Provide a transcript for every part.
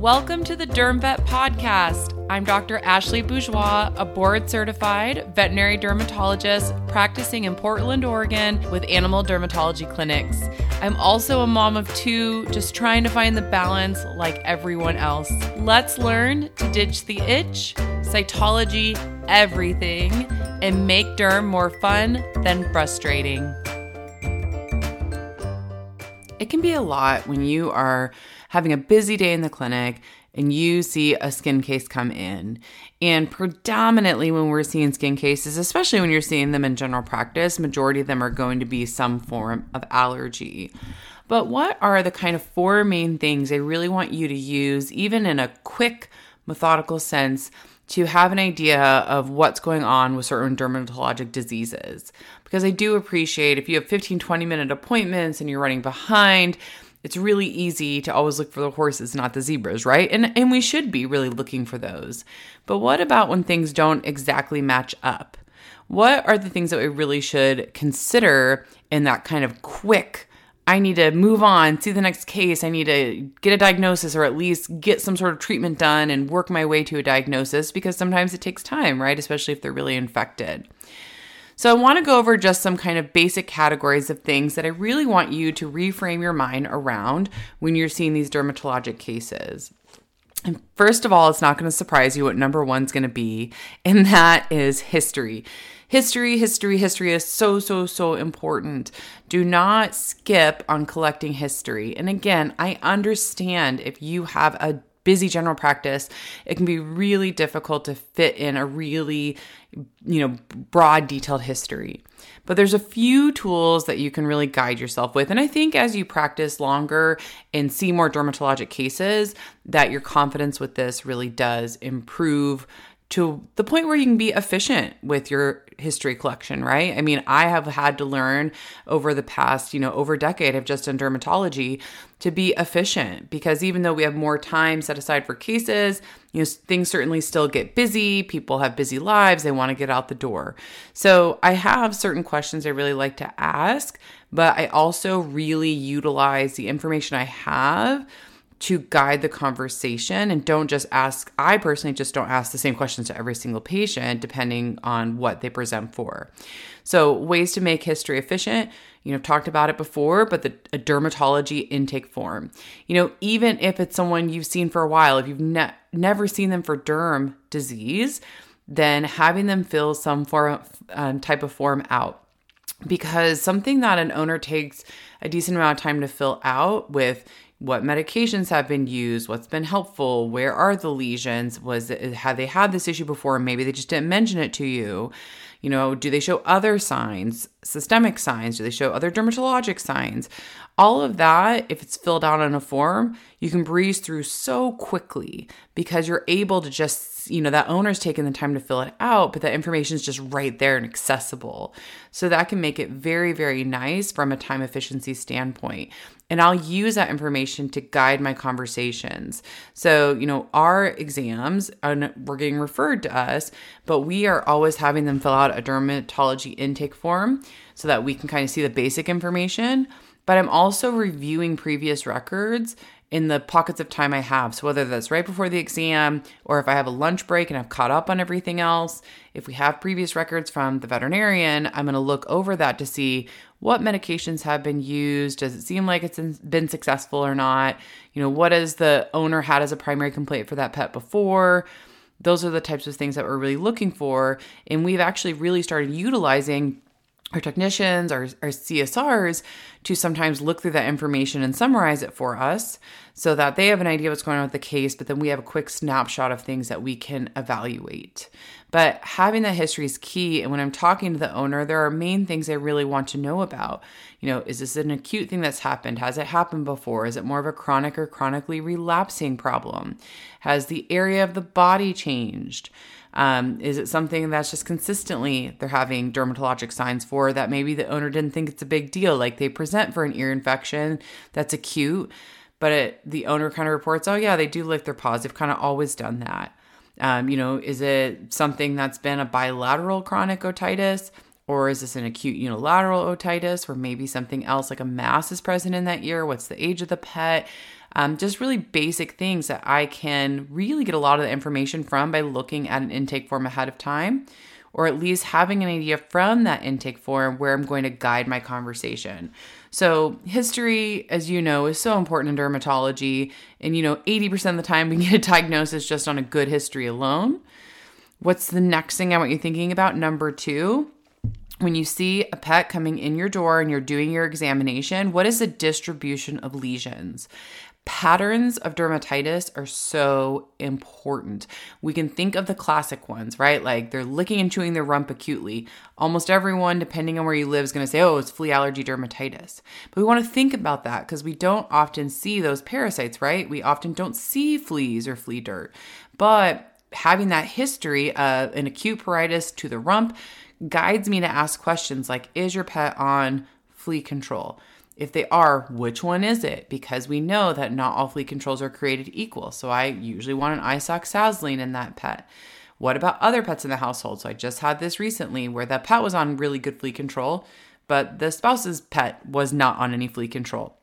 Welcome to the Derm Vet Podcast. I'm Dr. Ashley Bourgeois, a board certified veterinary dermatologist practicing in Portland, Oregon with animal dermatology clinics. I'm also a mom of two, just trying to find the balance like everyone else. Let's learn to ditch the itch, cytology, everything, and make derm more fun than frustrating. It can be a lot when you are having a busy day in the clinic and you see a skin case come in. And predominantly when we're seeing skin cases, especially when you're seeing them in general practice, majority of them are going to be some form of allergy. But what are the kind of four main things I really want you to use, even in a quick, methodical sense, to have an idea of what's going on with certain dermatologic diseases? Because I do appreciate if you have 15, 20 minute appointments and you're running behind, it's really easy to always look for the horses, not the zebras, right? And and we should be really looking for those. But what about when things don't exactly match up? What are the things that we really should consider in that kind of quick I need to move on, see the next case. I need to get a diagnosis or at least get some sort of treatment done and work my way to a diagnosis because sometimes it takes time, right? Especially if they're really infected. So, I want to go over just some kind of basic categories of things that I really want you to reframe your mind around when you're seeing these dermatologic cases. And first of all, it's not going to surprise you what number one's going to be, and that is history. History, history, history is so, so, so important. Do not skip on collecting history. And again, I understand if you have a busy general practice, it can be really difficult to fit in a really, you know, broad, detailed history. But there's a few tools that you can really guide yourself with. And I think as you practice longer and see more dermatologic cases, that your confidence with this really does improve to the point where you can be efficient with your history collection, right? I mean, I have had to learn over the past, you know, over a decade of just in dermatology to be efficient because even though we have more time set aside for cases, you know, things certainly still get busy. People have busy lives, they want to get out the door. So, I have certain questions I really like to ask, but I also really utilize the information I have to guide the conversation and don't just ask i personally just don't ask the same questions to every single patient depending on what they present for. So ways to make history efficient you know I've talked about it before but the a dermatology intake form. You know even if it's someone you've seen for a while if you've ne- never seen them for derm disease then having them fill some form um, type of form out. Because something that an owner takes a decent amount of time to fill out with what medications have been used, what's been helpful, where are the lesions, was it, have they had this issue before? Maybe they just didn't mention it to you. You know, do they show other signs, systemic signs? Do they show other dermatologic signs? All of that, if it's filled out on a form, you can breeze through so quickly because you're able to just, you know, that owner's taking the time to fill it out, but that information is just right there and accessible. So that can make it very, very nice from a time efficiency standpoint. And I'll use that information to guide my conversations. So, you know, our exams were getting referred to us, but we are always having them fill out a dermatology intake form so that we can kind of see the basic information but I'm also reviewing previous records in the pockets of time I have. So, whether that's right before the exam or if I have a lunch break and I've caught up on everything else, if we have previous records from the veterinarian, I'm going to look over that to see what medications have been used. Does it seem like it's been successful or not? You know, what has the owner had as a primary complaint for that pet before? Those are the types of things that we're really looking for. And we've actually really started utilizing our technicians, our, our CSRs, to sometimes look through that information and summarize it for us so that they have an idea of what's going on with the case, but then we have a quick snapshot of things that we can evaluate. But having that history is key. And when I'm talking to the owner, there are main things I really want to know about. You know, is this an acute thing that's happened? Has it happened before? Is it more of a chronic or chronically relapsing problem? Has the area of the body changed? Um, is it something that's just consistently they're having dermatologic signs for that maybe the owner didn't think it's a big deal? Like they present for an ear infection that's acute, but it, the owner kind of reports, oh, yeah, they do lick their paws. They've kind of always done that. Um, you know, is it something that's been a bilateral chronic otitis? Or is this an acute unilateral otitis, or maybe something else like a mass is present in that ear? What's the age of the pet? Um, just really basic things that I can really get a lot of the information from by looking at an intake form ahead of time, or at least having an idea from that intake form where I'm going to guide my conversation. So, history, as you know, is so important in dermatology. And, you know, 80% of the time we get a diagnosis just on a good history alone. What's the next thing I want you thinking about? Number two, when you see a pet coming in your door and you're doing your examination, what is the distribution of lesions? Patterns of dermatitis are so important. We can think of the classic ones, right? Like they're licking and chewing their rump acutely. Almost everyone, depending on where you live, is going to say, oh, it's flea allergy dermatitis. But we want to think about that because we don't often see those parasites, right? We often don't see fleas or flea dirt. But having that history of an acute pruritus to the rump guides me to ask questions like, is your pet on flea control? If they are, which one is it? Because we know that not all flea controls are created equal. So I usually want an isoxazoline in that pet. What about other pets in the household? So I just had this recently where that pet was on really good flea control, but the spouse's pet was not on any flea control.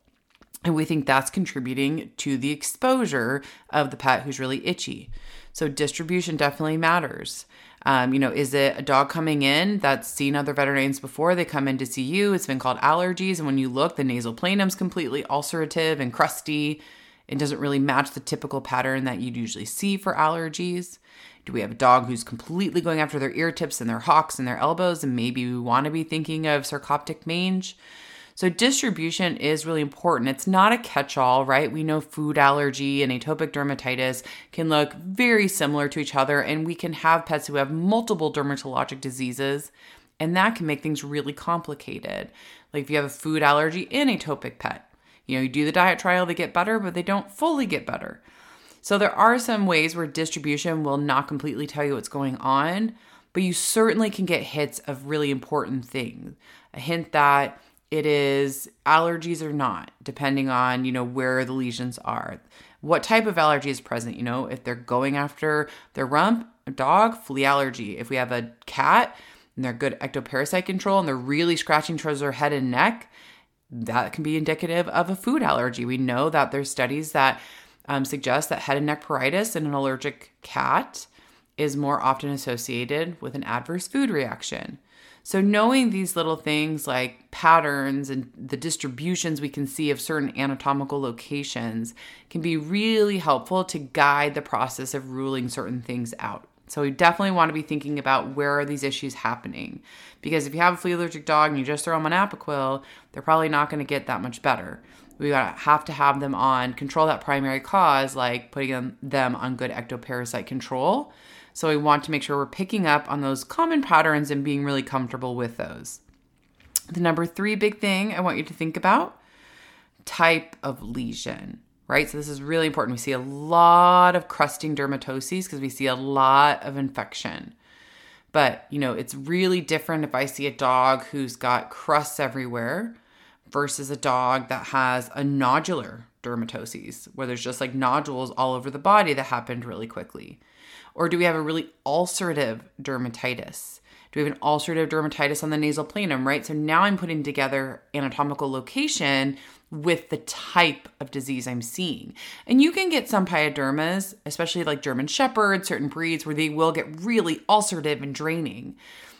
And we think that's contributing to the exposure of the pet who's really itchy. So distribution definitely matters. Um, you know, is it a dog coming in that's seen other veterinarians before? They come in to see you. It's been called allergies. And when you look, the nasal planum's completely ulcerative and crusty. It doesn't really match the typical pattern that you'd usually see for allergies. Do we have a dog who's completely going after their ear tips and their hocks and their elbows? And maybe we want to be thinking of sarcoptic mange. So, distribution is really important. It's not a catch all, right? We know food allergy and atopic dermatitis can look very similar to each other, and we can have pets who have multiple dermatologic diseases, and that can make things really complicated. Like if you have a food allergy in atopic pet, you know, you do the diet trial, they get better, but they don't fully get better. So, there are some ways where distribution will not completely tell you what's going on, but you certainly can get hits of really important things. A hint that it is allergies or not, depending on, you know, where the lesions are. What type of allergy is present, you know, if they're going after their rump, a dog, flea allergy. If we have a cat and they're good ectoparasite control and they're really scratching towards their head and neck, that can be indicative of a food allergy. We know that there's studies that um, suggest that head and neck pruritus in an allergic cat is more often associated with an adverse food reaction. So, knowing these little things like patterns and the distributions we can see of certain anatomical locations can be really helpful to guide the process of ruling certain things out. So, we definitely want to be thinking about where are these issues happening. Because if you have a flea allergic dog and you just throw them on Apoquel, they're probably not going to get that much better. We have to have them on control that primary cause, like putting them on good ectoparasite control so we want to make sure we're picking up on those common patterns and being really comfortable with those. The number three big thing I want you to think about type of lesion, right? So this is really important. We see a lot of crusting dermatoses because we see a lot of infection. But, you know, it's really different if I see a dog who's got crusts everywhere versus a dog that has a nodular dermatoses, where there's just like nodules all over the body that happened really quickly. Or do we have a really ulcerative dermatitis? Do we have an ulcerative dermatitis on the nasal planum, right? So now I'm putting together anatomical location with the type of disease I'm seeing. And you can get some pyodermas, especially like German Shepherds, certain breeds where they will get really ulcerative and draining.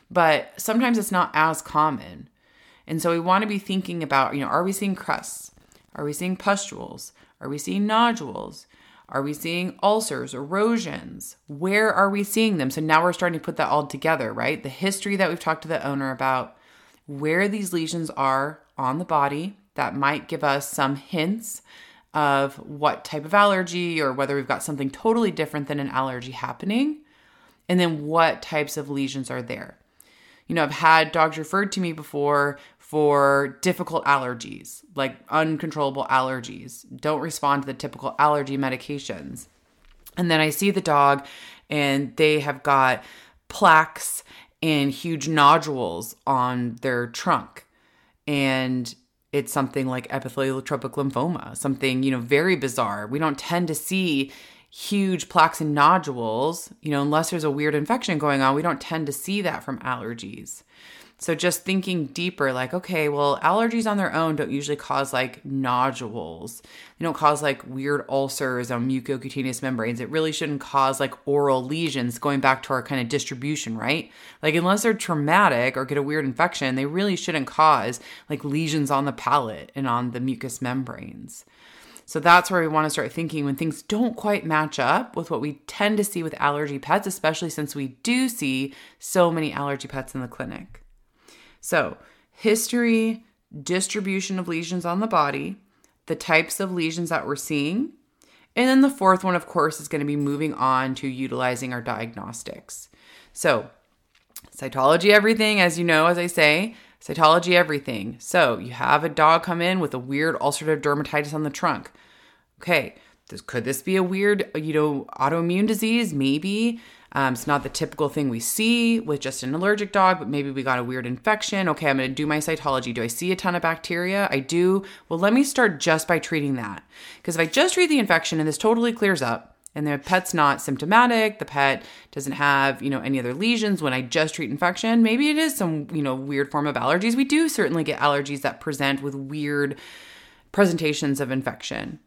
But sometimes it's not as common. And so we want to be thinking about, you know, are we seeing crusts? Are we seeing pustules? Are we seeing nodules? Are we seeing ulcers, erosions? Where are we seeing them? So now we're starting to put that all together, right? The history that we've talked to the owner about, where these lesions are on the body that might give us some hints of what type of allergy or whether we've got something totally different than an allergy happening, and then what types of lesions are there. You know, I've had dogs referred to me before for difficult allergies, like uncontrollable allergies, don't respond to the typical allergy medications. And then I see the dog and they have got plaques and huge nodules on their trunk. And it's something like epitheliotropic lymphoma, something, you know, very bizarre. We don't tend to see huge plaques and nodules, you know, unless there's a weird infection going on. We don't tend to see that from allergies. So just thinking deeper, like, okay, well, allergies on their own don't usually cause like nodules. They don't cause like weird ulcers on mucocutaneous membranes. It really shouldn't cause like oral lesions, going back to our kind of distribution, right? Like, unless they're traumatic or get a weird infection, they really shouldn't cause like lesions on the palate and on the mucous membranes. So that's where we want to start thinking when things don't quite match up with what we tend to see with allergy pets, especially since we do see so many allergy pets in the clinic. So, history, distribution of lesions on the body, the types of lesions that we're seeing, and then the fourth one, of course, is going to be moving on to utilizing our diagnostics. So, cytology, everything, as you know, as I say, cytology, everything. So, you have a dog come in with a weird ulcerative dermatitis on the trunk. Okay, this, could this be a weird, you know, autoimmune disease? Maybe. Um, it's not the typical thing we see with just an allergic dog, but maybe we got a weird infection. Okay, I'm going to do my cytology. Do I see a ton of bacteria? I do. Well, let me start just by treating that. Because if I just treat the infection and this totally clears up, and the pet's not symptomatic, the pet doesn't have, you know, any other lesions when I just treat infection, maybe it is some, you know, weird form of allergies. We do certainly get allergies that present with weird presentations of infection.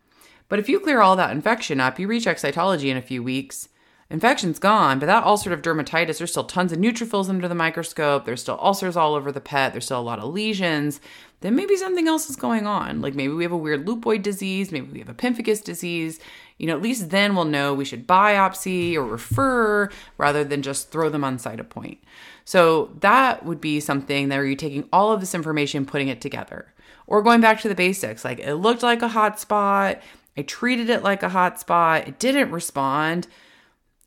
But if you clear all that infection up, you reach cytology in a few weeks, Infection's gone, but that ulcerative dermatitis, there's still tons of neutrophils under the microscope. There's still ulcers all over the pet. There's still a lot of lesions. Then maybe something else is going on. Like maybe we have a weird lupoid disease. Maybe we have a pemphigus disease. You know, at least then we'll know we should biopsy or refer rather than just throw them on Cytopoint. So that would be something that you're you taking all of this information, putting it together. Or going back to the basics, like it looked like a hot spot. I treated it like a hot spot. It didn't respond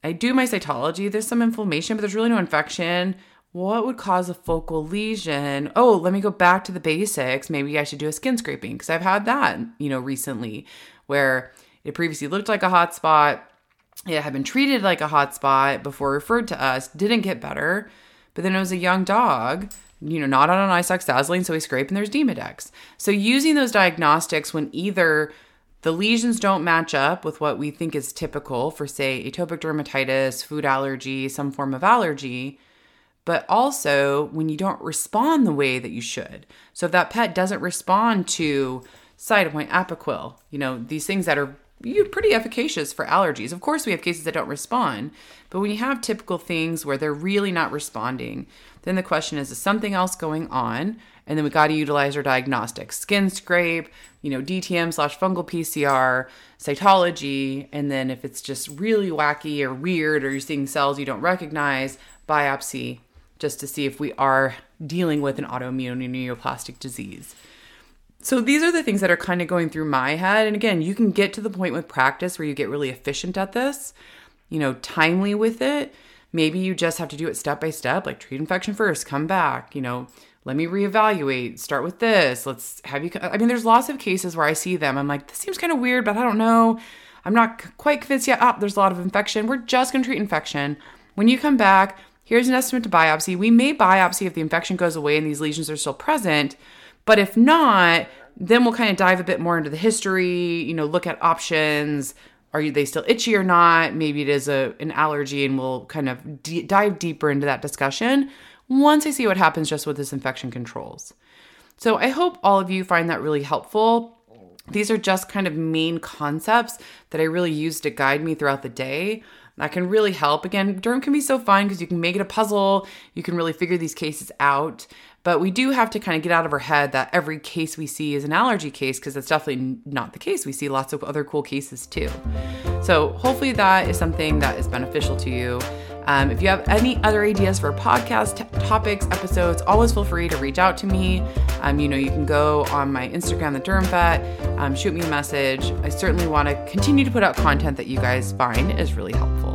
I do my cytology. There's some inflammation, but there's really no infection. What would cause a focal lesion? Oh, let me go back to the basics. Maybe I should do a skin scraping because I've had that, you know, recently where it previously looked like a hot spot. It had been treated like a hot spot before referred to us, didn't get better. But then it was a young dog, you know, not on an isoxazoline, so we scrape and there's Demodex. So using those diagnostics when either the lesions don't match up with what we think is typical for, say, atopic dermatitis, food allergy, some form of allergy, but also when you don't respond the way that you should. So if that pet doesn't respond to Cytopoint, Apoquel, you know, these things that are pretty efficacious for allergies. Of course, we have cases that don't respond, but when you have typical things where they're really not responding, then the question is, is something else going on? And then we got to utilize our diagnostics skin scrape, you know, DTM slash fungal PCR, cytology. And then if it's just really wacky or weird or you're seeing cells you don't recognize, biopsy just to see if we are dealing with an autoimmune neoplastic disease. So these are the things that are kind of going through my head. And again, you can get to the point with practice where you get really efficient at this, you know, timely with it. Maybe you just have to do it step by step, like treat infection first, come back, you know, let me reevaluate, start with this. Let's have you. I mean, there's lots of cases where I see them. I'm like, this seems kind of weird, but I don't know. I'm not quite convinced yet. Oh, there's a lot of infection. We're just going to treat infection. When you come back, here's an estimate to biopsy. We may biopsy if the infection goes away and these lesions are still present. But if not, then we'll kind of dive a bit more into the history, you know, look at options. Are they still itchy or not? Maybe it is a, an allergy, and we'll kind of d- dive deeper into that discussion once I see what happens just with this infection controls. So I hope all of you find that really helpful. These are just kind of main concepts that I really use to guide me throughout the day. That can really help. Again, derm can be so fun because you can make it a puzzle. You can really figure these cases out. But we do have to kind of get out of our head that every case we see is an allergy case because that's definitely not the case. We see lots of other cool cases too. So hopefully that is something that is beneficial to you. Um, if you have any other ideas for podcast t- topics, episodes, always feel free to reach out to me. Um, you know, you can go on my Instagram, the Derm Vet, um, shoot me a message. I certainly want to continue to put out content that you guys find is really helpful.